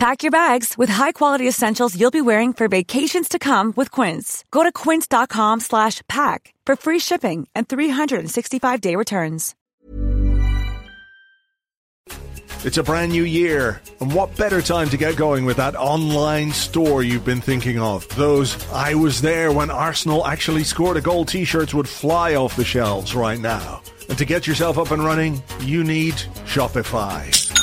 Pack your bags with high-quality essentials you'll be wearing for vacations to come with Quince. Go to quince.com slash pack for free shipping and 365-day returns. It's a brand new year, and what better time to get going with that online store you've been thinking of? Those I was there when Arsenal actually scored a goal t shirts would fly off the shelves right now. And to get yourself up and running, you need Shopify.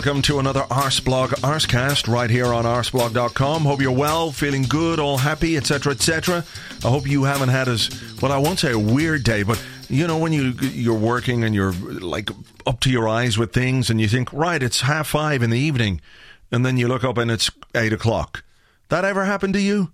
Welcome to another Arseblog Arsecast right here on arseblog.com. Hope you're well, feeling good, all happy, etc., etc. I hope you haven't had as well. I won't say a weird day, but you know when you you're working and you're like up to your eyes with things, and you think, right, it's half five in the evening, and then you look up and it's eight o'clock. That ever happened to you?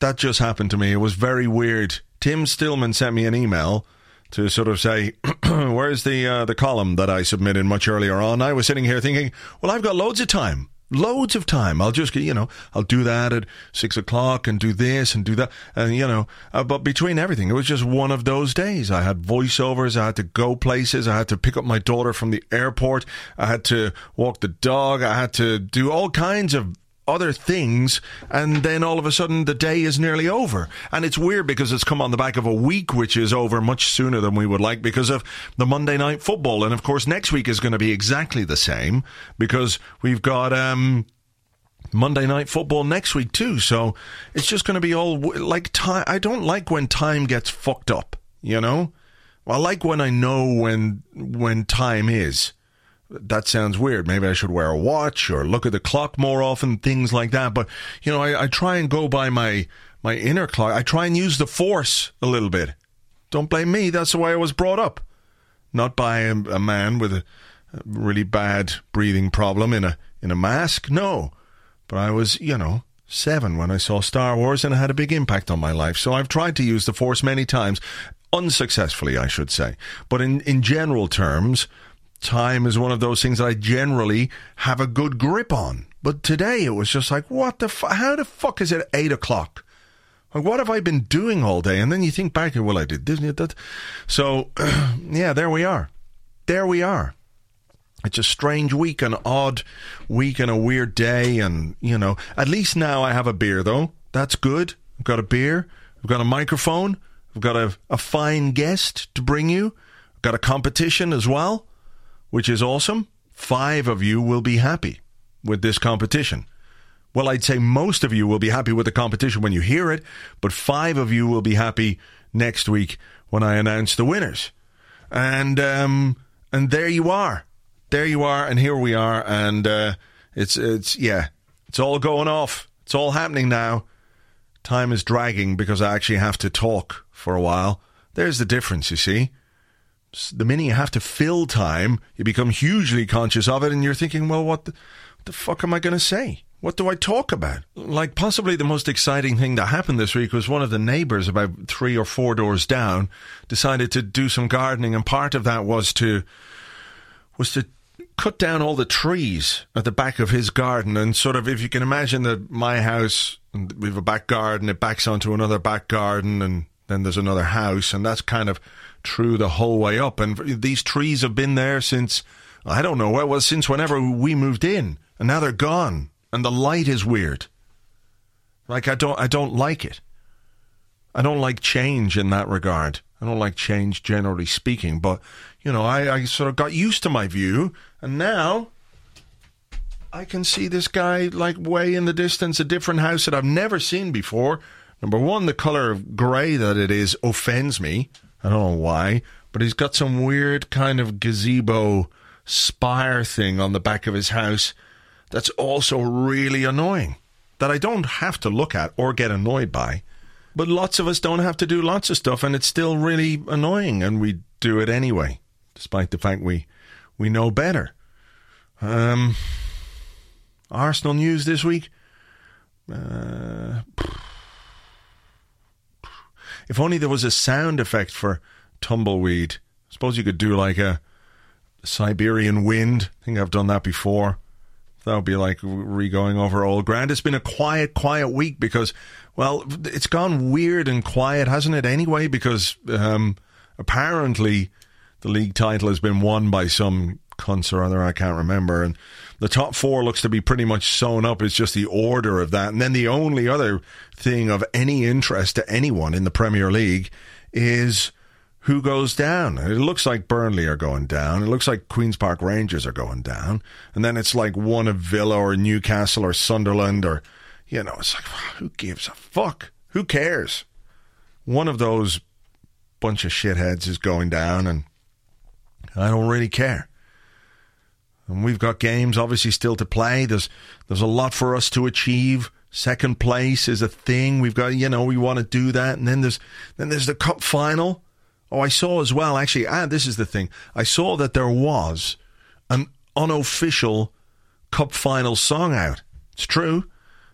That just happened to me. It was very weird. Tim Stillman sent me an email to sort of say, where's the uh, the column that I submitted much earlier on? I was sitting here thinking, well, I've got loads of time. Loads of time. I'll just, you know, I'll do that at six o'clock and do this and do that. And, you know, uh, but between everything, it was just one of those days. I had voiceovers. I had to go places. I had to pick up my daughter from the airport. I had to walk the dog. I had to do all kinds of other things, and then all of a sudden the day is nearly over. And it's weird because it's come on the back of a week which is over much sooner than we would like because of the Monday night football. And of course, next week is going to be exactly the same because we've got. Um, Monday night football next week too. So it's just going to be all like time. I don't like when time gets fucked up, you know? I like when I know when when time is that sounds weird. Maybe I should wear a watch or look at the clock more often, things like that. But, you know, I, I try and go by my, my inner clock. I try and use the force a little bit. Don't blame me. That's the way I was brought up. Not by a, a man with a, a really bad breathing problem in a, in a mask. No. But I was, you know, seven when I saw Star Wars and it had a big impact on my life. So I've tried to use the force many times. Unsuccessfully, I should say. But in, in general terms, time is one of those things that I generally have a good grip on. But today it was just like, what the fu- how the fuck is it eight o'clock? Like, what have I been doing all day? And then you think back, well, I did this that. So, yeah, there we are. There we are. It's a strange week, an odd week, and a weird day. And, you know, at least now I have a beer, though. That's good. I've got a beer. I've got a microphone. I've got a, a fine guest to bring you. I've got a competition as well which is awesome. Five of you will be happy with this competition. Well, I'd say most of you will be happy with the competition when you hear it, but five of you will be happy next week when I announce the winners. And um, and there you are, there you are, and here we are, and uh, it's it's yeah, it's all going off. It's all happening now. Time is dragging because I actually have to talk for a while. There's the difference, you see the minute you have to fill time, you become hugely conscious of it, and you're thinking, well, what the, what the fuck am I going to say? What do I talk about? Like, possibly the most exciting thing that happened this week was one of the neighbours, about three or four doors down, decided to do some gardening, and part of that was to was to cut down all the trees at the back of his garden, and sort of, if you can imagine that my house, we have a back garden, it backs onto another back garden, and then there's another house, and that's kind of true the whole way up. And these trees have been there since I don't know, well, since whenever we moved in, and now they're gone, and the light is weird. Like I don't, I don't like it. I don't like change in that regard. I don't like change generally speaking, but you know, I, I sort of got used to my view, and now I can see this guy like way in the distance, a different house that I've never seen before. Number one, the color of grey that it is offends me. I don't know why, but he's got some weird kind of gazebo spire thing on the back of his house that's also really annoying that I don't have to look at or get annoyed by. But lots of us don't have to do lots of stuff and it's still really annoying and we do it anyway, despite the fact we we know better. Um Arsenal news this week. Uh, if only there was a sound effect for tumbleweed. I suppose you could do like a Siberian wind. I think I've done that before. That would be like re going over old ground. It's been a quiet, quiet week because, well, it's gone weird and quiet, hasn't it, anyway? Because um, apparently the league title has been won by some cunts or other, I can't remember. And the top four looks to be pretty much sewn up. It's just the order of that. And then the only other thing of any interest to anyone in the Premier League is who goes down. It looks like Burnley are going down. It looks like Queen's Park Rangers are going down. And then it's like one of Villa or Newcastle or Sunderland or, you know, it's like, who gives a fuck? Who cares? One of those bunch of shitheads is going down and I don't really care. And we've got games obviously still to play. There's there's a lot for us to achieve. Second place is a thing. We've got you know, we want to do that. And then there's then there's the cup final Oh, I saw as well, actually, ah, this is the thing. I saw that there was an unofficial Cup final song out. It's true.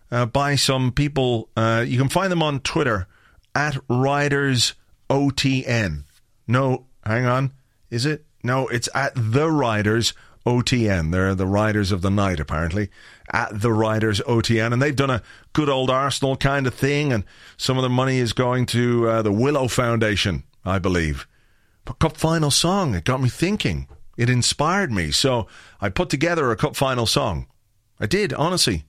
Uh, by some people. Uh, you can find them on Twitter at Riders OTN. No, hang on. Is it? No, it's at The Riders OTN. They're the Riders of the Night, apparently. At The Riders OTN. And they've done a good old Arsenal kind of thing. And some of the money is going to uh, the Willow Foundation I believe. But Cup Final song, it got me thinking. It inspired me. So I put together a Cup Final song. I did, honestly.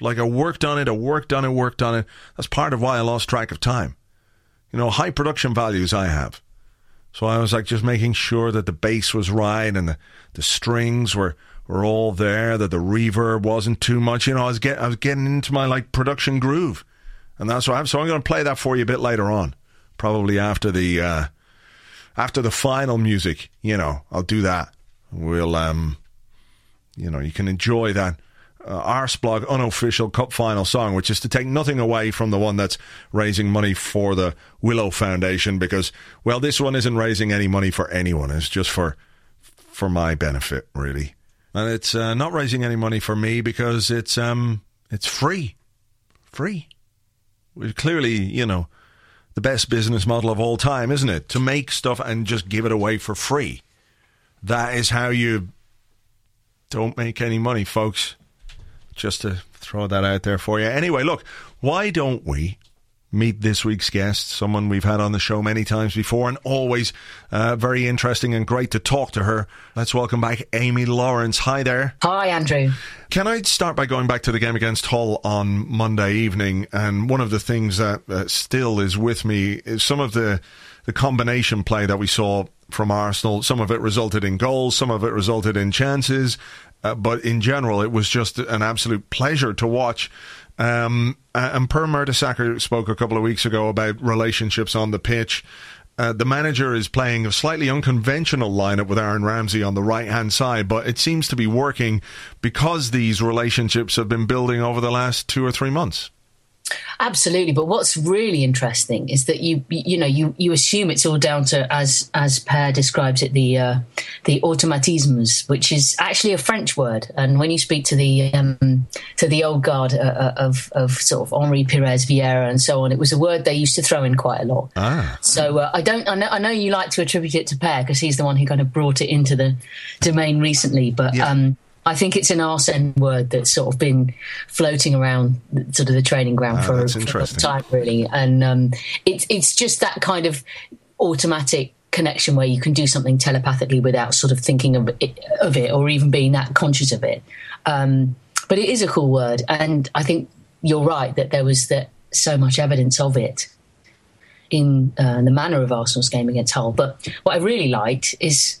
Like I worked on it, I worked on it, worked on it. That's part of why I lost track of time. You know, high production values I have. So I was like just making sure that the bass was right and the, the strings were, were all there, that the reverb wasn't too much. You know, I was get I was getting into my like production groove. And that's what I'm so I'm gonna play that for you a bit later on probably after the uh, after the final music. You know, I'll do that. We'll um, you know, you can enjoy that. Uh, Arseblog unofficial cup final song, which is to take nothing away from the one that's raising money for the Willow Foundation, because well, this one isn't raising any money for anyone. It's just for for my benefit, really, and it's uh, not raising any money for me because it's um it's free, free. We're clearly, you know, the best business model of all time, isn't it? To make stuff and just give it away for free. That is how you don't make any money, folks. Just to throw that out there for you. Anyway, look, why don't we meet this week's guest, someone we've had on the show many times before, and always uh, very interesting and great to talk to her. Let's welcome back Amy Lawrence. Hi there. Hi, Andrew. Can I start by going back to the game against Hull on Monday evening? And one of the things that uh, still is with me is some of the the combination play that we saw from Arsenal. Some of it resulted in goals, some of it resulted in chances, uh, but in general, it was just an absolute pleasure to watch. Um, and Per Mertesacker spoke a couple of weeks ago about relationships on the pitch. Uh, the manager is playing a slightly unconventional lineup with Aaron Ramsey on the right hand side, but it seems to be working because these relationships have been building over the last two or three months. Absolutely, but what's really interesting is that you you know you you assume it's all down to as as Per describes it the uh, the automatismes, which is actually a French word. And when you speak to the um, to the old guard uh, uh of of sort of Henri Pires Vieira and so on, it was a word they used to throw in quite a lot. Ah. So uh, I don't I know, I know you like to attribute it to Per because he's the one who kind of brought it into the domain recently, but. Yeah. Um, I think it's an Arsene word that's sort of been floating around sort of the training ground oh, for, for a time, really. And um, it's it's just that kind of automatic connection where you can do something telepathically without sort of thinking of it, of it or even being that conscious of it. Um, but it is a cool word, and I think you're right that there was that so much evidence of it in uh, the manner of Arsenal's game against Hull. But what I really liked is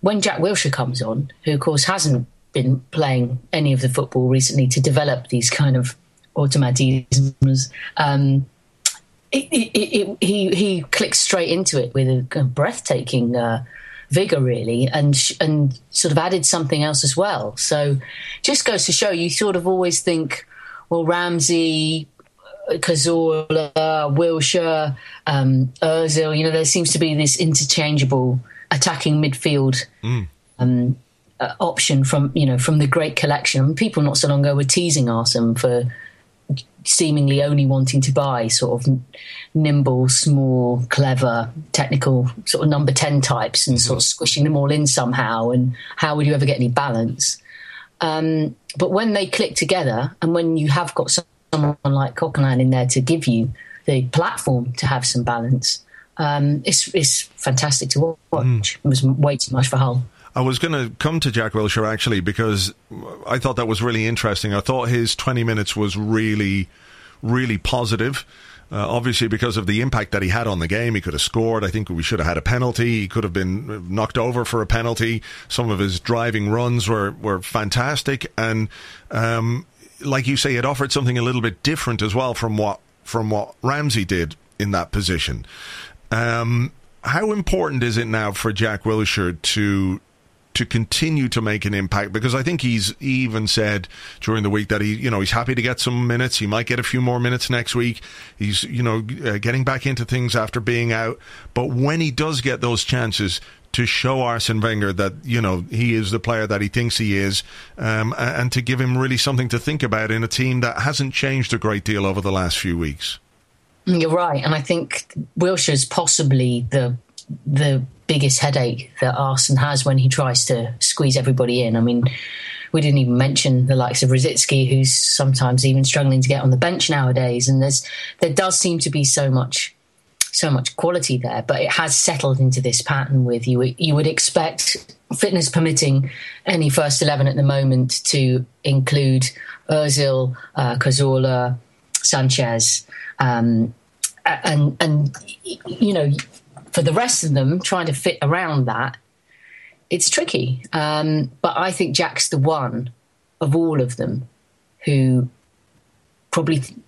when Jack Wilshere comes on, who of course hasn't been playing any of the football recently to develop these kind of automatisms. Um, it, it, it, he he clicks straight into it with a, breathtaking uh, vigor, really, and and sort of added something else as well. So, just goes to show you sort of always think, well, Ramsey, Cazorla, Wilshere, um, Özil. You know, there seems to be this interchangeable attacking midfield. Mm. Um, uh, option from you know from the great collection. people not so long ago were teasing Arsene for seemingly only wanting to buy sort of nimble, small, clever, technical sort of number ten types and mm-hmm. sort of squishing them all in somehow. And how would you ever get any balance? Um, but when they click together, and when you have got someone like Coquelin in there to give you the platform to have some balance, um, it's, it's fantastic to watch. Mm. It was way too much for Hull. I was going to come to Jack Wilshere actually because I thought that was really interesting. I thought his 20 minutes was really, really positive. Uh, obviously, because of the impact that he had on the game, he could have scored. I think we should have had a penalty. He could have been knocked over for a penalty. Some of his driving runs were, were fantastic. And, um, like you say, it offered something a little bit different as well from what, from what Ramsey did in that position. Um, how important is it now for Jack Wilshere to to continue to make an impact because I think he's even said during the week that he, you know, he's happy to get some minutes. He might get a few more minutes next week. He's, you know, uh, getting back into things after being out. But when he does get those chances to show Arsene Wenger that, you know, he is the player that he thinks he is, um, and to give him really something to think about in a team that hasn't changed a great deal over the last few weeks. You're right, and I think Wilshere's possibly the the biggest headache that Arsene has when he tries to squeeze everybody in. I mean, we didn't even mention the likes of Rosicky, who's sometimes even struggling to get on the bench nowadays. And there's there does seem to be so much so much quality there, but it has settled into this pattern with you. You would expect, fitness permitting, any first eleven at the moment to include Özil, uh, Sanchez, um, and and you know for the rest of them, trying to fit around that, it's tricky. Um, but I think Jack's the one of all of them who probably th-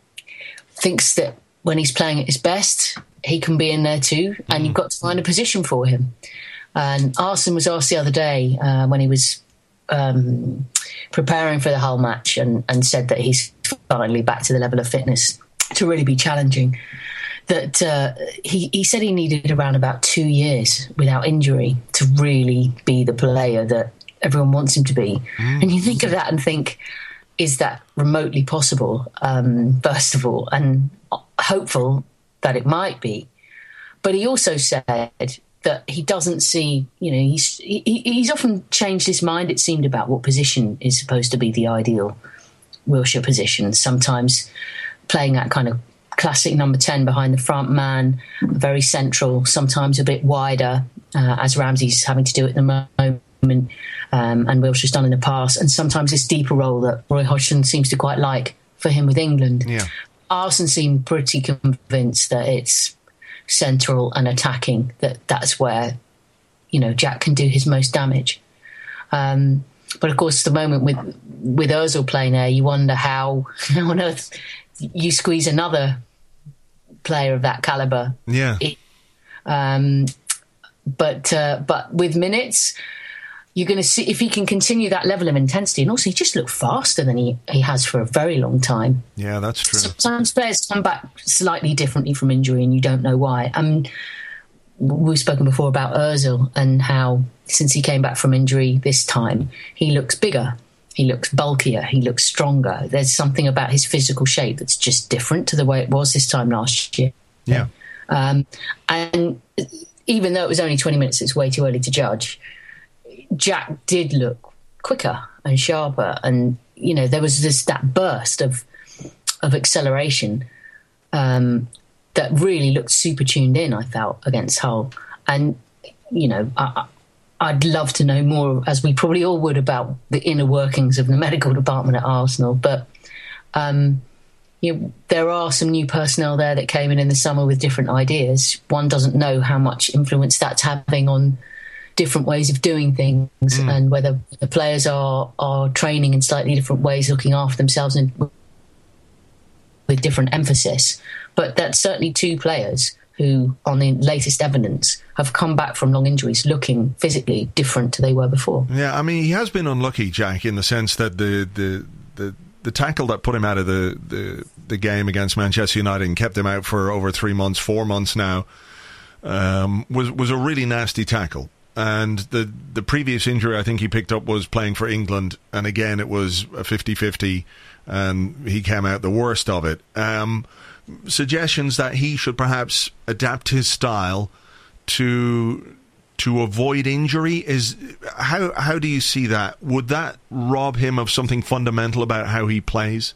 thinks that when he's playing at his best, he can be in there too, and mm. you've got to find a position for him. And Arsene was asked the other day uh, when he was um, preparing for the Hull match and, and said that he's finally back to the level of fitness to really be challenging that uh, he, he said he needed around about two years without injury to really be the player that everyone wants him to be. Mm. And you think of that and think, is that remotely possible? Um, first of all, and hopeful that it might be. But he also said that he doesn't see, you know, he's he, he's often changed his mind. It seemed about what position is supposed to be the ideal Wilshere position. Sometimes playing that kind of classic number 10 behind the front man, very central, sometimes a bit wider, uh, as Ramsey's having to do at the moment, um, and Wilshere's done in the past, and sometimes this deeper role that Roy Hodgson seems to quite like for him with England. Yeah. Arsene seemed pretty convinced that it's central and attacking, that that's where, you know, Jack can do his most damage. Um, but of course, the moment with with Ozil playing there, you wonder how, how on earth you squeeze another player of that caliber. Yeah. Um, but uh, but with minutes, you're going to see if he can continue that level of intensity, and also he just looked faster than he, he has for a very long time. Yeah, that's true. Sometimes players come back slightly differently from injury, and you don't know why. I mean, we've spoken before about Özil and how since he came back from injury this time, he looks bigger, he looks bulkier, he looks stronger. There's something about his physical shape that's just different to the way it was this time last year. Yeah. Um, and even though it was only 20 minutes, it's way too early to judge Jack did look quicker and sharper, and you know there was this that burst of of acceleration um, that really looked super tuned in. I felt against Hull, and you know I, I'd love to know more, as we probably all would, about the inner workings of the medical department at Arsenal. But um, you know, there are some new personnel there that came in in the summer with different ideas. One doesn't know how much influence that's having on different ways of doing things mm. and whether the players are are training in slightly different ways, looking after themselves and with different emphasis. But that's certainly two players who, on the latest evidence, have come back from long injuries looking physically different to they were before. Yeah, I mean, he has been unlucky, Jack, in the sense that the the the, the tackle that put him out of the, the the game against Manchester United and kept him out for over three months, four months now, um, was was a really nasty tackle and the the previous injury I think he picked up was playing for England, and again it was a 50-50, and he came out the worst of it. Um, suggestions that he should perhaps adapt his style to to avoid injury is how how do you see that? Would that rob him of something fundamental about how he plays?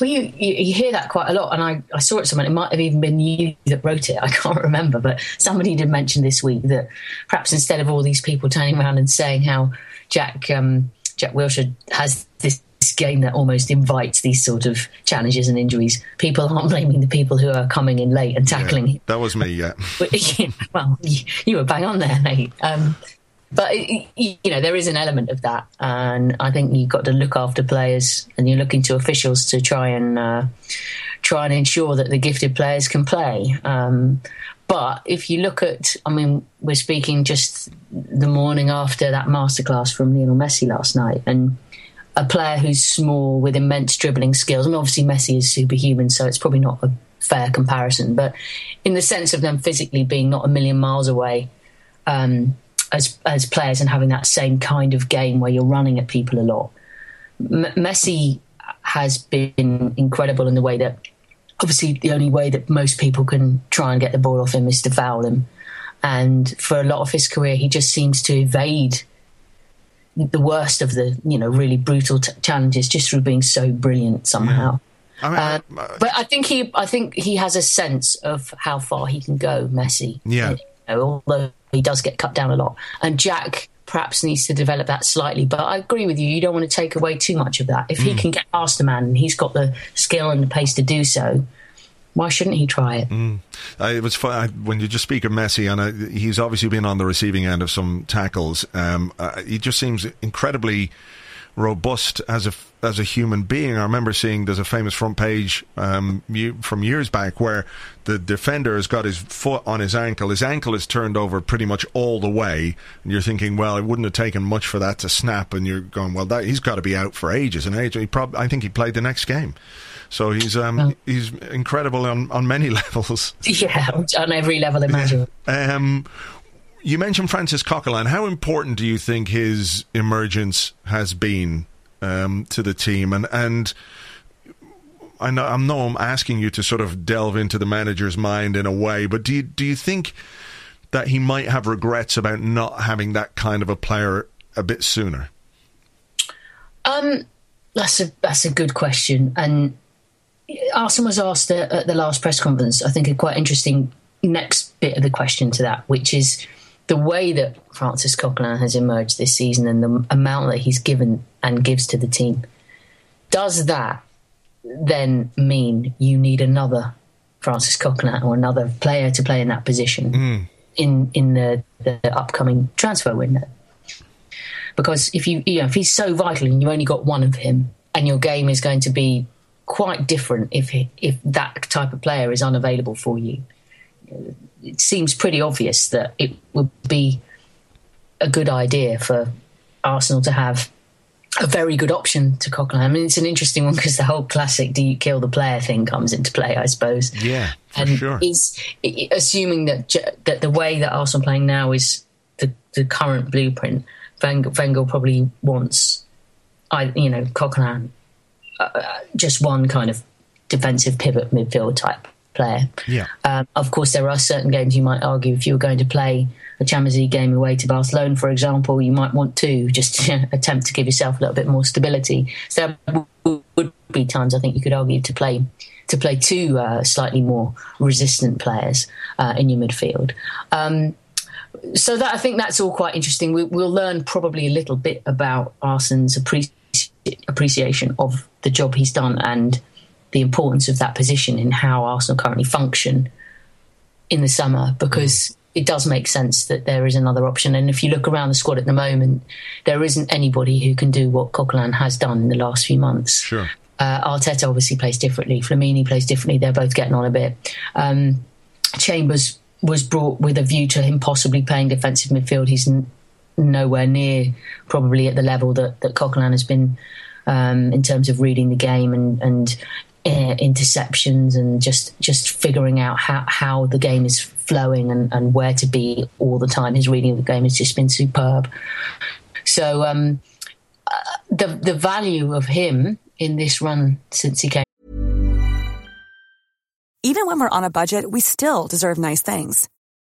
Well, you, you, you, hear that quite a lot, and I, I saw it somewhere. It might have even been you that wrote it. I can't remember, but somebody did mention this week that perhaps instead of all these people turning around and saying how Jack um, Jack Wilshere has this game that almost invites these sort of challenges and injuries, people aren't blaming the people who are coming in late and tackling. Yeah, that was me, yeah. well, you were bang on there, mate. Um, but you know there is an element of that, and I think you've got to look after players, and you're looking to officials to try and uh, try and ensure that the gifted players can play. Um, but if you look at, I mean, we're speaking just the morning after that masterclass from Lionel Messi last night, and a player who's small with immense dribbling skills. Mean, obviously Messi is superhuman, so it's probably not a fair comparison. But in the sense of them physically being not a million miles away. Um, as as players and having that same kind of game where you're running at people a lot. M- Messi has been incredible in the way that obviously the only way that most people can try and get the ball off him is to foul him. And for a lot of his career, he just seems to evade the worst of the you know really brutal t- challenges just through being so brilliant somehow. I mean, uh, but I think he I think he has a sense of how far he can go, Messi. Yeah. You know, although he does get cut down a lot. And Jack perhaps needs to develop that slightly. But I agree with you. You don't want to take away too much of that. If he mm. can get past a man and he's got the skill and the pace to do so, why shouldn't he try it? Mm. Uh, it was fun I, when you just speak of Messi, and uh, he's obviously been on the receiving end of some tackles. Um, uh, he just seems incredibly robust as a as a human being. I remember seeing there's a famous front page um, from years back where the defender has got his foot on his ankle. His ankle is turned over pretty much all the way, and you're thinking, well, it wouldn't have taken much for that to snap. And you're going, well, that, he's got to be out for ages and ages. He prob- I think he played the next game. So he's um, oh. he's incredible on, on many levels. Yeah, on every level imaginable. um, you mentioned Francis Coquelin. How important do you think his emergence has been um, to the team? And and I know I know I'm asking you to sort of delve into the manager's mind in a way, but do you do you think that he might have regrets about not having that kind of a player a bit sooner? Um, that's a that's a good question, and Arsenal was asked at the last press conference. I think a quite interesting next bit of the question to that, which is the way that Francis Coquelin has emerged this season and the amount that he's given and gives to the team, does that then mean you need another Francis Coquelin or another player to play in that position mm. in in the, the upcoming transfer window? Because if you you know if he's so vital and you only got one of him, and your game is going to be quite different if if that type of player is unavailable for you it seems pretty obvious that it would be a good idea for Arsenal to have a very good option to Coquelin. I mean, it's an interesting one because the whole classic "do you kill the player" thing comes into play, I suppose. Yeah, for and sure. Is assuming that that the way that Arsenal playing now is the the current blueprint. Wenger probably wants, I you know, Coquelin, uh, just one kind of defensive pivot midfield type player. Yeah. Um, of course, there are certain games you might argue if you were going to play a Champions League game away to Barcelona, for example, you might want to just attempt to give yourself a little bit more stability. So there would be times I think you could argue to play to play two uh, slightly more resistant players uh, in your midfield. Um, so that I think that's all quite interesting. We, will learn probably a little bit about Arsene's appreci- appreciation of the job he's done and the importance of that position in how Arsenal currently function in the summer because it does make sense that there is another option. And if you look around the squad at the moment, there isn't anybody who can do what Coquelin has done in the last few months. Sure. Uh, Arteta obviously plays differently. Flamini plays differently. They're both getting on a bit. Um, Chambers was brought with a view to him possibly playing defensive midfield. He's nowhere near probably at the level that, that Coquelin has been um, in terms of reading the game and, and uh, interceptions and just just figuring out how, how the game is flowing and, and where to be all the time. His reading of the game has just been superb. So um, uh, the the value of him in this run since he came. Even when we're on a budget, we still deserve nice things.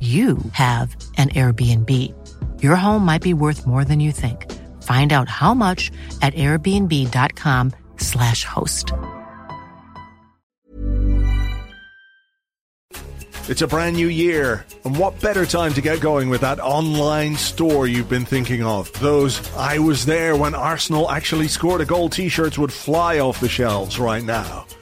you have an Airbnb. Your home might be worth more than you think. Find out how much at airbnb.com/slash host. It's a brand new year, and what better time to get going with that online store you've been thinking of? Those I was there when Arsenal actually scored a goal t shirts would fly off the shelves right now.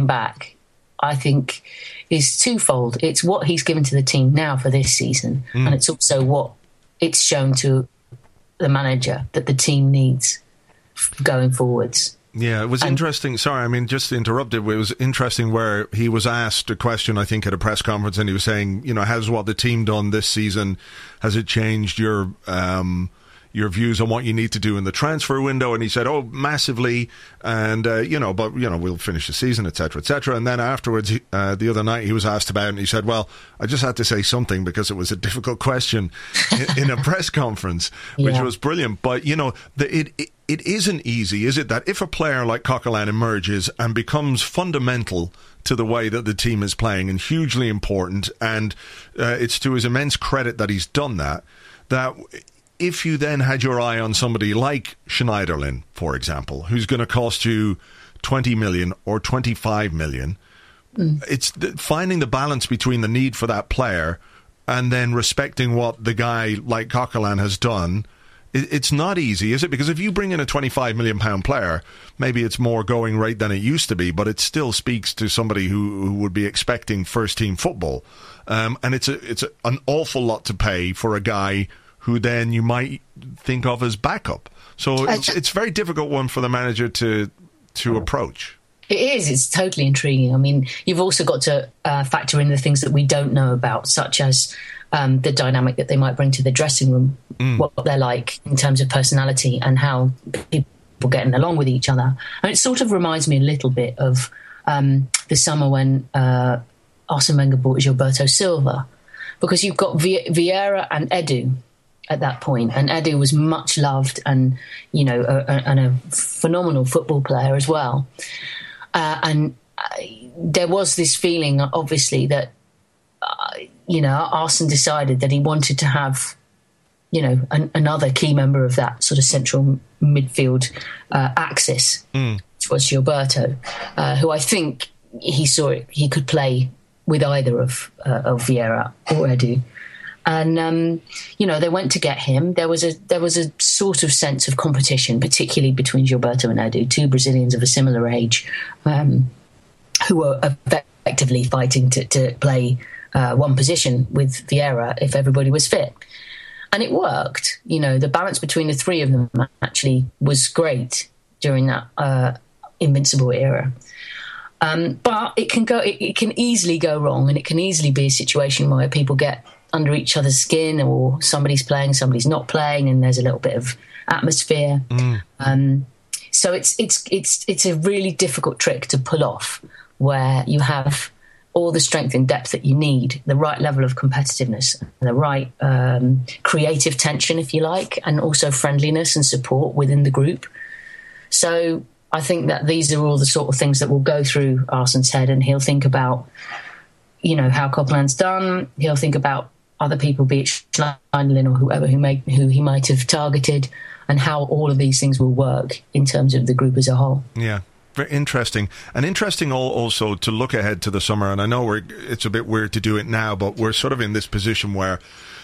Back, I think, is twofold. It's what he's given to the team now for this season, mm. and it's also what it's shown to the manager that the team needs going forwards. Yeah, it was and, interesting. Sorry, I mean, just interrupted. it, it was interesting where he was asked a question, I think, at a press conference, and he was saying, you know, has what the team done this season, has it changed your um, your views on what you need to do in the transfer window. And he said, "Oh, massively," and uh, you know, but you know, we'll finish the season, etc., etc. And then afterwards, uh, the other night, he was asked about, it and he said, "Well, I just had to say something because it was a difficult question in, in a press conference, which yeah. was brilliant." But you know, the, it, it it isn't easy, is it? That if a player like Coquelin emerges and becomes fundamental to the way that the team is playing and hugely important, and uh, it's to his immense credit that he's done that. That if you then had your eye on somebody like Schneiderlin, for example, who's going to cost you 20 million or 25 million, mm. it's finding the balance between the need for that player and then respecting what the guy like Coquelin has done it's not easy, is it? Because if you bring in a 25 million pound player, maybe it's more going rate than it used to be, but it still speaks to somebody who, who would be expecting first team football. Um, and it's a, it's a, an awful lot to pay for a guy who then you might think of as backup. So it's, it's a very difficult one for the manager to to approach. It is. It's totally intriguing. I mean, you've also got to uh, factor in the things that we don't know about, such as um, the dynamic that they might bring to the dressing room, mm. what they're like in terms of personality, and how people getting along with each other. And it sort of reminds me a little bit of um, the summer when uh, Arsene Wenger bought Gilberto Silva, because you've got Vieira and Edu at that point, and Edu was much loved and you know a, a, and a phenomenal football player as well. Uh, and uh, there was this feeling, obviously, that uh, you know, Arsene decided that he wanted to have, you know, an, another key member of that sort of central midfield uh, axis, mm. which was Gilberto, uh, who I think he saw it, he could play with either of uh, of Vieira or Edu. And um, you know they went to get him. There was a there was a sort of sense of competition, particularly between Gilberto and Edu, two Brazilians of a similar age, um, who were effectively fighting to, to play uh, one position with Vieira if everybody was fit. And it worked. You know, the balance between the three of them actually was great during that uh, invincible era. Um, but it can go. It, it, can easily go wrong, and it can easily be a situation where people get under each other's skin, or somebody's playing, somebody's not playing, and there's a little bit of atmosphere. Mm. Um, so it's it's it's it's a really difficult trick to pull off, where you have all the strength and depth that you need, the right level of competitiveness, the right um, creative tension, if you like, and also friendliness and support within the group. So I think that these are all the sort of things that will go through Arsene's head, and he'll think about, you know, how Coquelin's done. He'll think about other people, be it Schneiderlin or whoever who may, who he might have targeted, and how all of these things will work in terms of the group as a whole. Yeah, very interesting, and interesting also to look ahead to the summer. And I know it's a bit weird to do it now, but we're sort of in this position where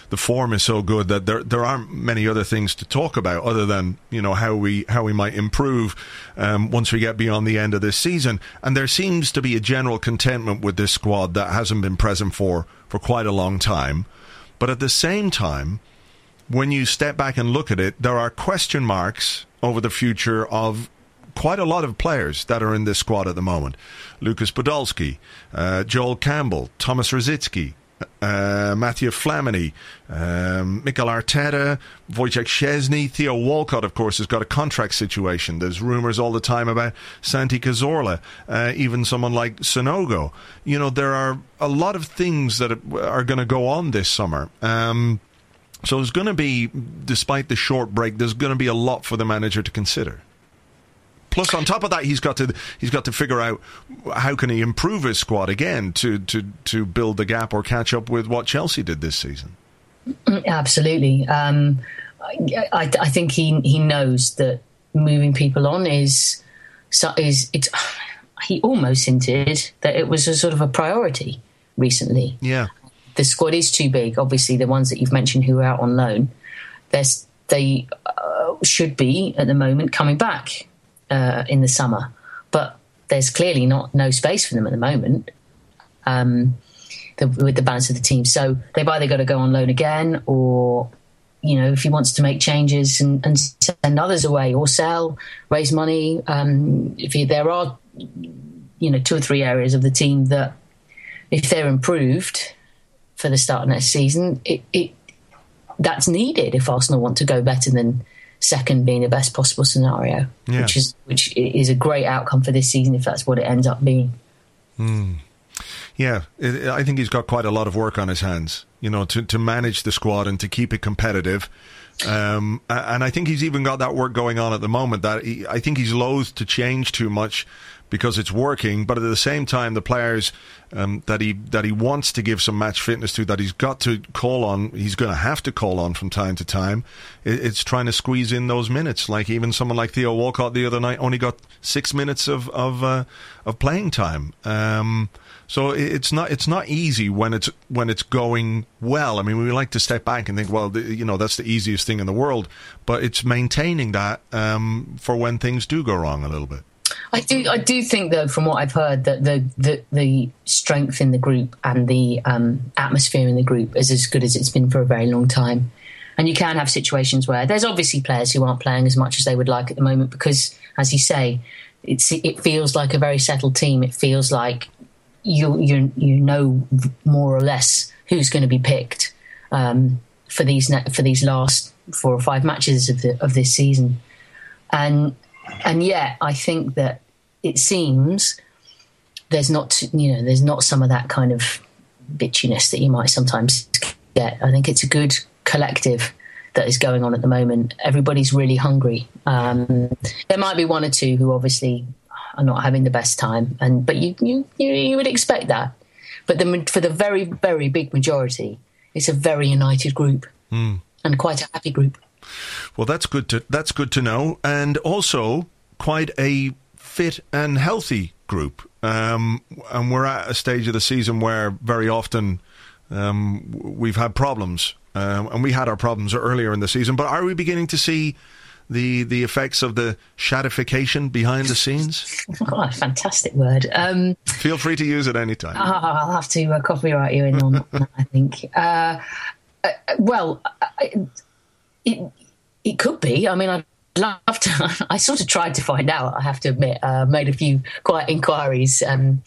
the form is so good that there there aren't many other things to talk about other than you know how we how we might improve um, once we get beyond the end of this season. And there seems to be a general contentment with this squad that hasn't been present for for quite a long time. But at the same time, when you step back and look at it, there are question marks over the future of quite a lot of players that are in this squad at the moment. Lucas Podolski, uh, Joel Campbell, Thomas Rosicky, uh, Matthew Flamini, um, Mikel Arteta, Wojciech Szczesny, Theo Walcott, of course, has got a contract situation. There's rumours all the time about Santi Cazorla, uh, even someone like Sanogo. You know, there are a lot of things that are going to go on this summer. Um, so there's going to be, despite the short break, there's going to be a lot for the manager to consider. Plus, on top of that, he's got to he's got to figure out how can he improve his squad again to to to build the gap or catch up with what Chelsea did this season. Absolutely, um, I, I think he he knows that moving people on is is it's. He almost hinted that it was a sort of a priority recently. Yeah, the squad is too big. Obviously, the ones that you've mentioned who are out on loan, they uh, should be at the moment coming back uh, in the summer, but there's clearly not no space for them at the moment. Um, the, with the balance of the team, so they've either got to go on loan again, or you know, if he wants to make changes and, and send others away, or sell, raise money. Um, if he, there are, you know, two or three areas of the team that, if they're improved for the start of next season, it, it that's needed if Arsenal want to go better than second being the best possible scenario, yeah. which is which is a great outcome for this season if that's what it ends up being. Mm. Yeah, it, I think he's got quite a lot of work on his hands, you know, to, to manage the squad and to keep it competitive. Um, and I think he's even got that work going on at the moment that he, I think he's loath to change too much because it's working, but at the same time, the players um, that he that he wants to give some match fitness to, that he's got to call on, he's going to have to call on from time to time. it's trying to squeeze in those minutes. Like even someone like Theo Walcott the other night only got six minutes of of uh, of playing time. Um, so it's not it's not easy when it's when it's going well. I mean, we like to step back and think, well, you know, that's the easiest thing in the world, but it's maintaining that um, for when things do go wrong a little bit. I do. I do think, though, from what I've heard, that the the, the strength in the group and the um, atmosphere in the group is as good as it's been for a very long time. And you can have situations where there's obviously players who aren't playing as much as they would like at the moment because, as you say, it's it feels like a very settled team. It feels like you you you know more or less who's going to be picked um, for these for these last four or five matches of the of this season, and and yet I think that it seems there's not you know there's not some of that kind of bitchiness that you might sometimes get. I think it's a good collective that is going on at the moment. Everybody's really hungry. Um, there might be one or two who obviously are not having the best time, and but you you you, would expect that. But the, for the very very big majority, it's a very united group mm. and quite a happy group. Well, that's good to that's good to know, and also quite a fit and healthy group. Um, and we're at a stage of the season where very often um, we've had problems, um, and we had our problems earlier in the season. But are we beginning to see the the effects of the shadification behind the scenes? oh, fantastic word. Um, Feel free to use it anytime. I'll have to uh, copyright you in on that, I think. Uh, uh, well, it, it could be. I mean, I'd I sort of tried to find out, I have to admit. Uh, made a few quiet inquiries um,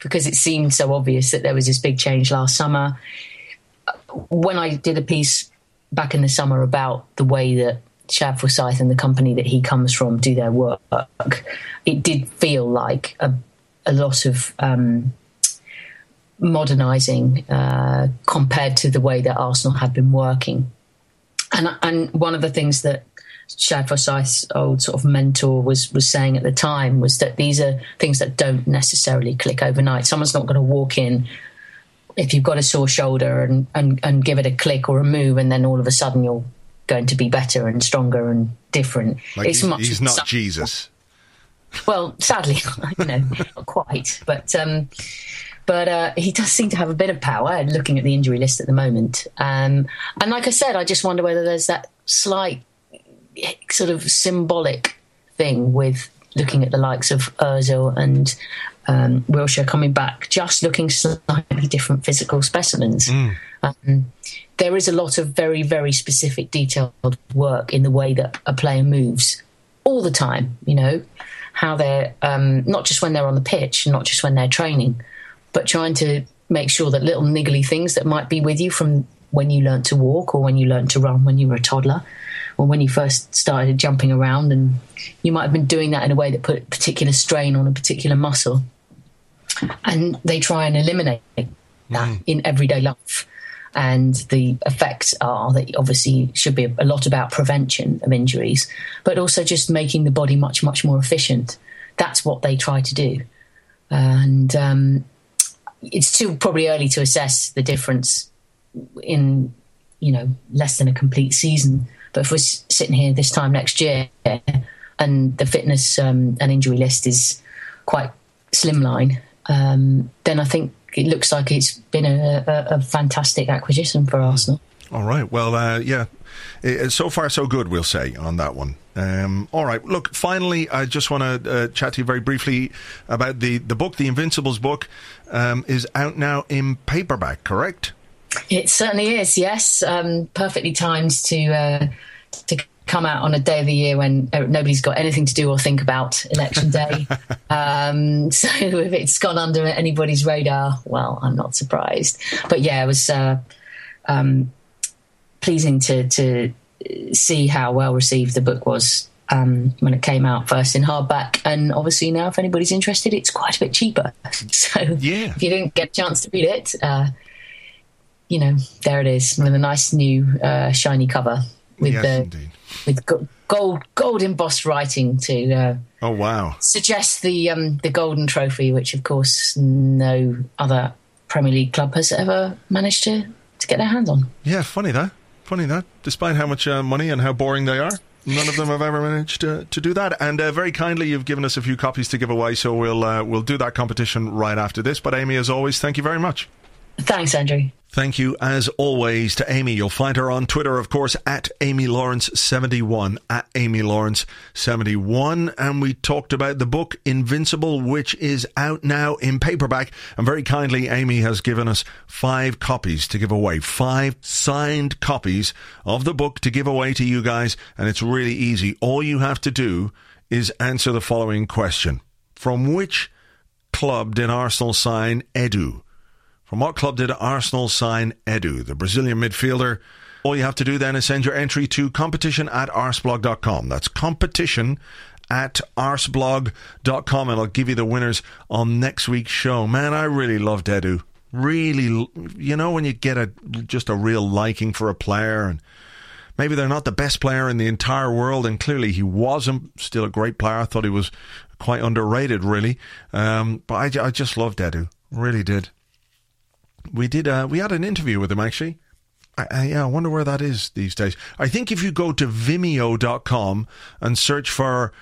because it seemed so obvious that there was this big change last summer. When I did a piece back in the summer about the way that Shad Forsythe and the company that he comes from do their work, it did feel like a, a lot of um, modernising uh, compared to the way that Arsenal had been working. And, and one of the things that Shad Forsythe's old sort of mentor was was saying at the time was that these are things that don't necessarily click overnight. Someone's not going to walk in if you've got a sore shoulder and, and, and give it a click or a move, and then all of a sudden you're going to be better and stronger and different. Like it's he's, much he's not Jesus. Well, sadly, you know, not quite, but um, but uh, he does seem to have a bit of power. Looking at the injury list at the moment, um, and like I said, I just wonder whether there's that slight sort of symbolic thing with looking at the likes of Özil and um, Wilshere coming back, just looking slightly different physical specimens. Mm. Um, there is a lot of very, very specific, detailed work in the way that a player moves all the time. You know, how they're um, not just when they're on the pitch, not just when they're training, but trying to make sure that little niggly things that might be with you from when you learnt to walk or when you learnt to run when you were a toddler or when you first started jumping around and you might have been doing that in a way that put particular strain on a particular muscle. And they try and eliminate that mm. in everyday life. And the effects are that obviously should be a lot about prevention of injuries but also just making the body much much more efficient. That's what they try to do. And um, it's too probably early to assess the difference in you know less than a complete season but if we're sitting here this time next year and the fitness um, and injury list is quite slimline, um, then I think it looks like it's been a, a, a fantastic acquisition for Arsenal. All right. Well, uh, yeah. So far, so good, we'll say, on that one. Um, all right. Look, finally, I just want to uh, chat to you very briefly about the, the book. The Invincibles book um, is out now in paperback, correct? It certainly is. Yes, um, perfectly timed to uh, to come out on a day of the year when uh, nobody's got anything to do or think about election day. um, so if it's gone under anybody's radar, well, I'm not surprised. But yeah, it was uh, um, pleasing to to see how well received the book was um, when it came out first in hardback. And obviously now, if anybody's interested, it's quite a bit cheaper. So yeah. if you didn't get a chance to read it, uh, you know, there it is with a nice new uh, shiny cover. with yes, the indeed. with gold gold embossed writing to uh, Oh wow! suggest the um, the golden trophy, which of course no other Premier League club has ever managed to to get their hands on. Yeah, funny that. Funny that. Despite how much uh, money and how boring they are, none of them have ever managed to, to do that. And uh, very kindly, you've given us a few copies to give away, so we'll uh, we'll do that competition right after this. But Amy, as always, thank you very much. Thanks, Andrew. Thank you, as always, to Amy. You'll find her on Twitter, of course, at Amy Lawrence71, at Amy Lawrence71. And we talked about the book Invincible, which is out now in paperback. And very kindly, Amy has given us five copies to give away, five signed copies of the book to give away to you guys. And it's really easy. All you have to do is answer the following question From which club did Arsenal sign Edu? From what club did Arsenal sign Edu, the Brazilian midfielder? All you have to do then is send your entry to competition at arseblog.com. That's competition at arseblog.com and I'll give you the winners on next week's show. Man, I really loved Edu. Really, you know, when you get a just a real liking for a player and maybe they're not the best player in the entire world, and clearly he wasn't. Still a great player. I thought he was quite underrated, really. Um, but I, I just loved Edu. Really did we did uh, we had an interview with him actually I, I, yeah, I wonder where that is these days. I think if you go to vimeo.com and search for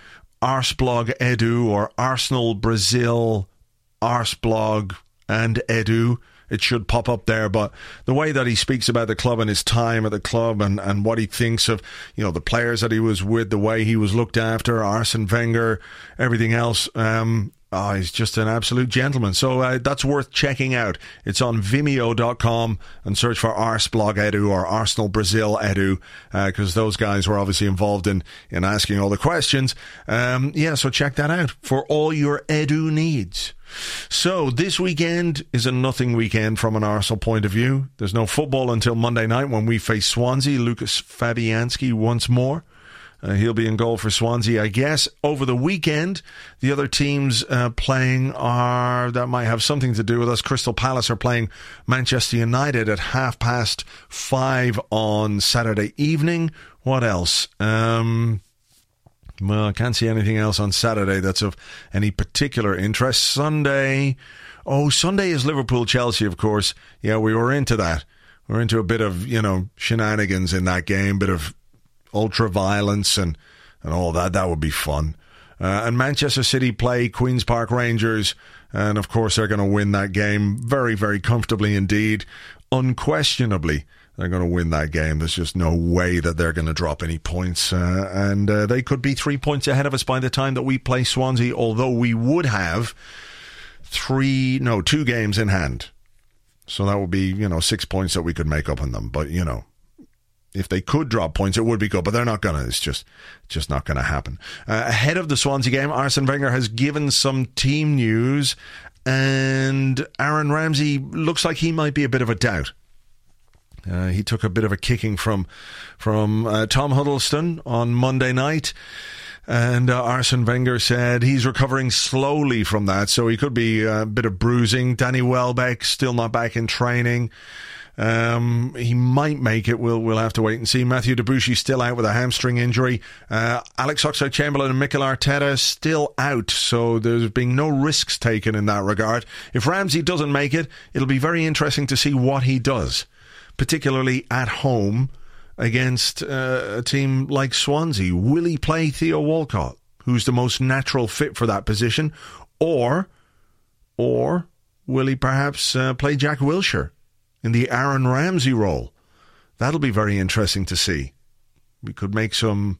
Arseblog Edu or Arsenal Brazil Arseblog and Edu, it should pop up there. But the way that he speaks about the club and his time at the club and, and what he thinks of, you know, the players that he was with, the way he was looked after, Arsene Wenger, everything else, um, Oh, he's just an absolute gentleman. So uh, that's worth checking out. It's on vimeo.com and search for Arseblog Edu or Arsenal Brazil Edu because uh, those guys were obviously involved in, in asking all the questions. Um, yeah, so check that out for all your Edu needs. So this weekend is a nothing weekend from an Arsenal point of view. There's no football until Monday night when we face Swansea. Lucas Fabianski once more. Uh, he'll be in goal for Swansea, I guess. Over the weekend, the other teams uh, playing are that might have something to do with us. Crystal Palace are playing Manchester United at half past five on Saturday evening. What else? Um, well, I can't see anything else on Saturday that's of any particular interest. Sunday, oh, Sunday is Liverpool Chelsea, of course. Yeah, we were into that. We're into a bit of you know shenanigans in that game, bit of ultra violence and, and all that. That would be fun. Uh, and Manchester City play Queen's Park Rangers, and of course they're going to win that game very, very comfortably indeed. Unquestionably, they're going to win that game. There's just no way that they're going to drop any points, uh, and uh, they could be three points ahead of us by the time that we play Swansea. Although we would have three, no, two games in hand. So that would be, you know, six points that we could make up on them. But, you know, if they could drop points, it would be good, but they're not gonna. It's just, just not gonna happen. Uh, ahead of the Swansea game, Arsene Wenger has given some team news, and Aaron Ramsey looks like he might be a bit of a doubt. Uh, he took a bit of a kicking from from uh, Tom Huddlestone on Monday night. And uh, Arsene Wenger said he's recovering slowly from that, so he could be a bit of bruising. Danny Welbeck still not back in training. Um, he might make it. We'll we'll have to wait and see. Matthew Debuchy still out with a hamstring injury. Uh, Alex Oxlade-Chamberlain and Mikel Arteta still out, so there's been no risks taken in that regard. If Ramsey doesn't make it, it'll be very interesting to see what he does, particularly at home against uh, a team like Swansea. Will he play Theo Walcott, who's the most natural fit for that position, or or will he perhaps uh, play Jack Wilshere? In the Aaron Ramsey role. That'll be very interesting to see. We could make some,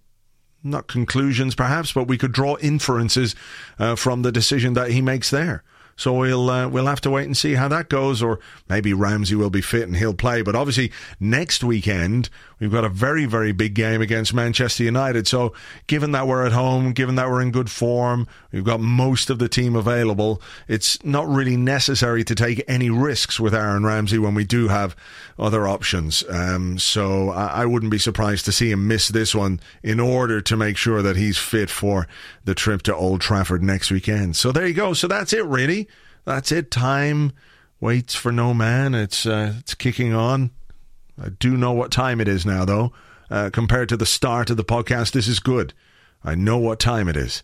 not conclusions perhaps, but we could draw inferences uh, from the decision that he makes there. So we'll uh, we'll have to wait and see how that goes, or maybe Ramsey will be fit and he'll play. But obviously next weekend we've got a very very big game against Manchester United. So given that we're at home, given that we're in good form, we've got most of the team available. It's not really necessary to take any risks with Aaron Ramsey when we do have other options. Um, so I, I wouldn't be surprised to see him miss this one in order to make sure that he's fit for the trip to Old Trafford next weekend. So there you go. So that's it really that's it. Time waits for no man. It's uh, it's kicking on. I do know what time it is now, though, uh, compared to the start of the podcast. This is good. I know what time it is.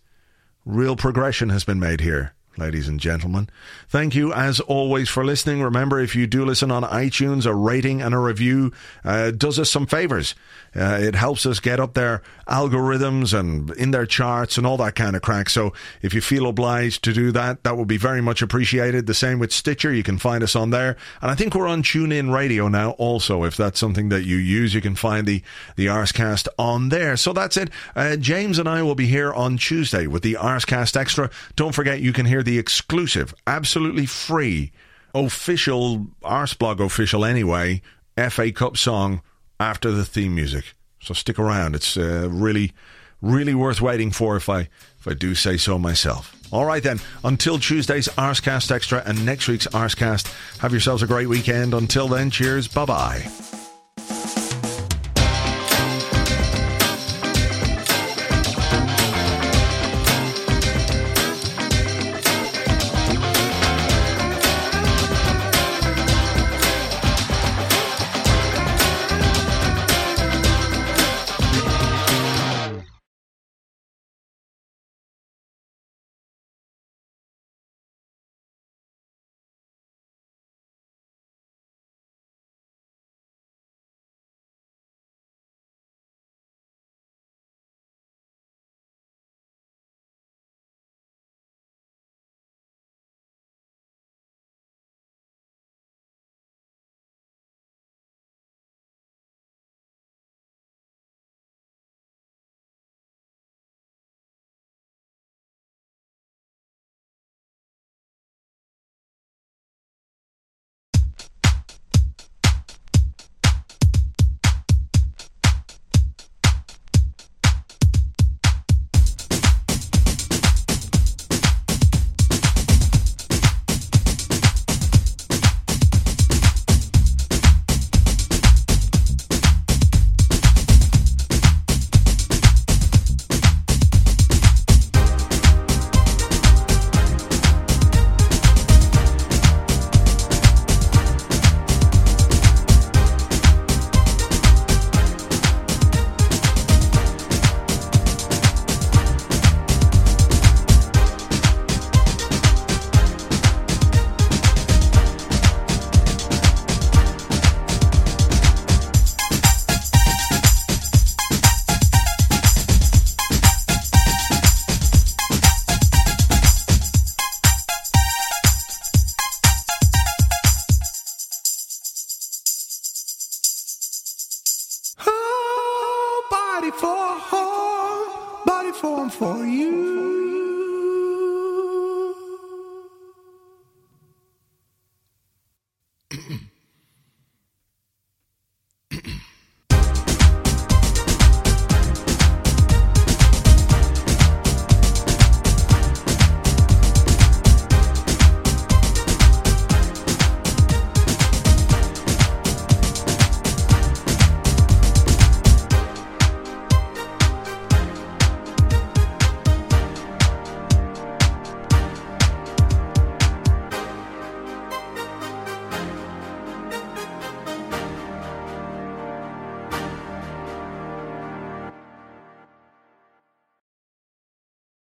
Real progression has been made here ladies and gentlemen. Thank you, as always, for listening. Remember, if you do listen on iTunes, a rating and a review uh, does us some favors. Uh, it helps us get up their algorithms and in their charts and all that kind of crack. So if you feel obliged to do that, that would be very much appreciated. The same with Stitcher. You can find us on there. And I think we're on TuneIn Radio now also. If that's something that you use, you can find the, the Arsecast on there. So that's it. Uh, James and I will be here on Tuesday with the Arsecast Extra. Don't forget, you can hear the exclusive, absolutely free, official, Arseblog official anyway, FA Cup song after the theme music. So stick around. It's uh, really, really worth waiting for if I if I do say so myself. All right then. Until Tuesday's Arsecast Extra and next week's Arsecast, have yourselves a great weekend. Until then, cheers. Bye bye.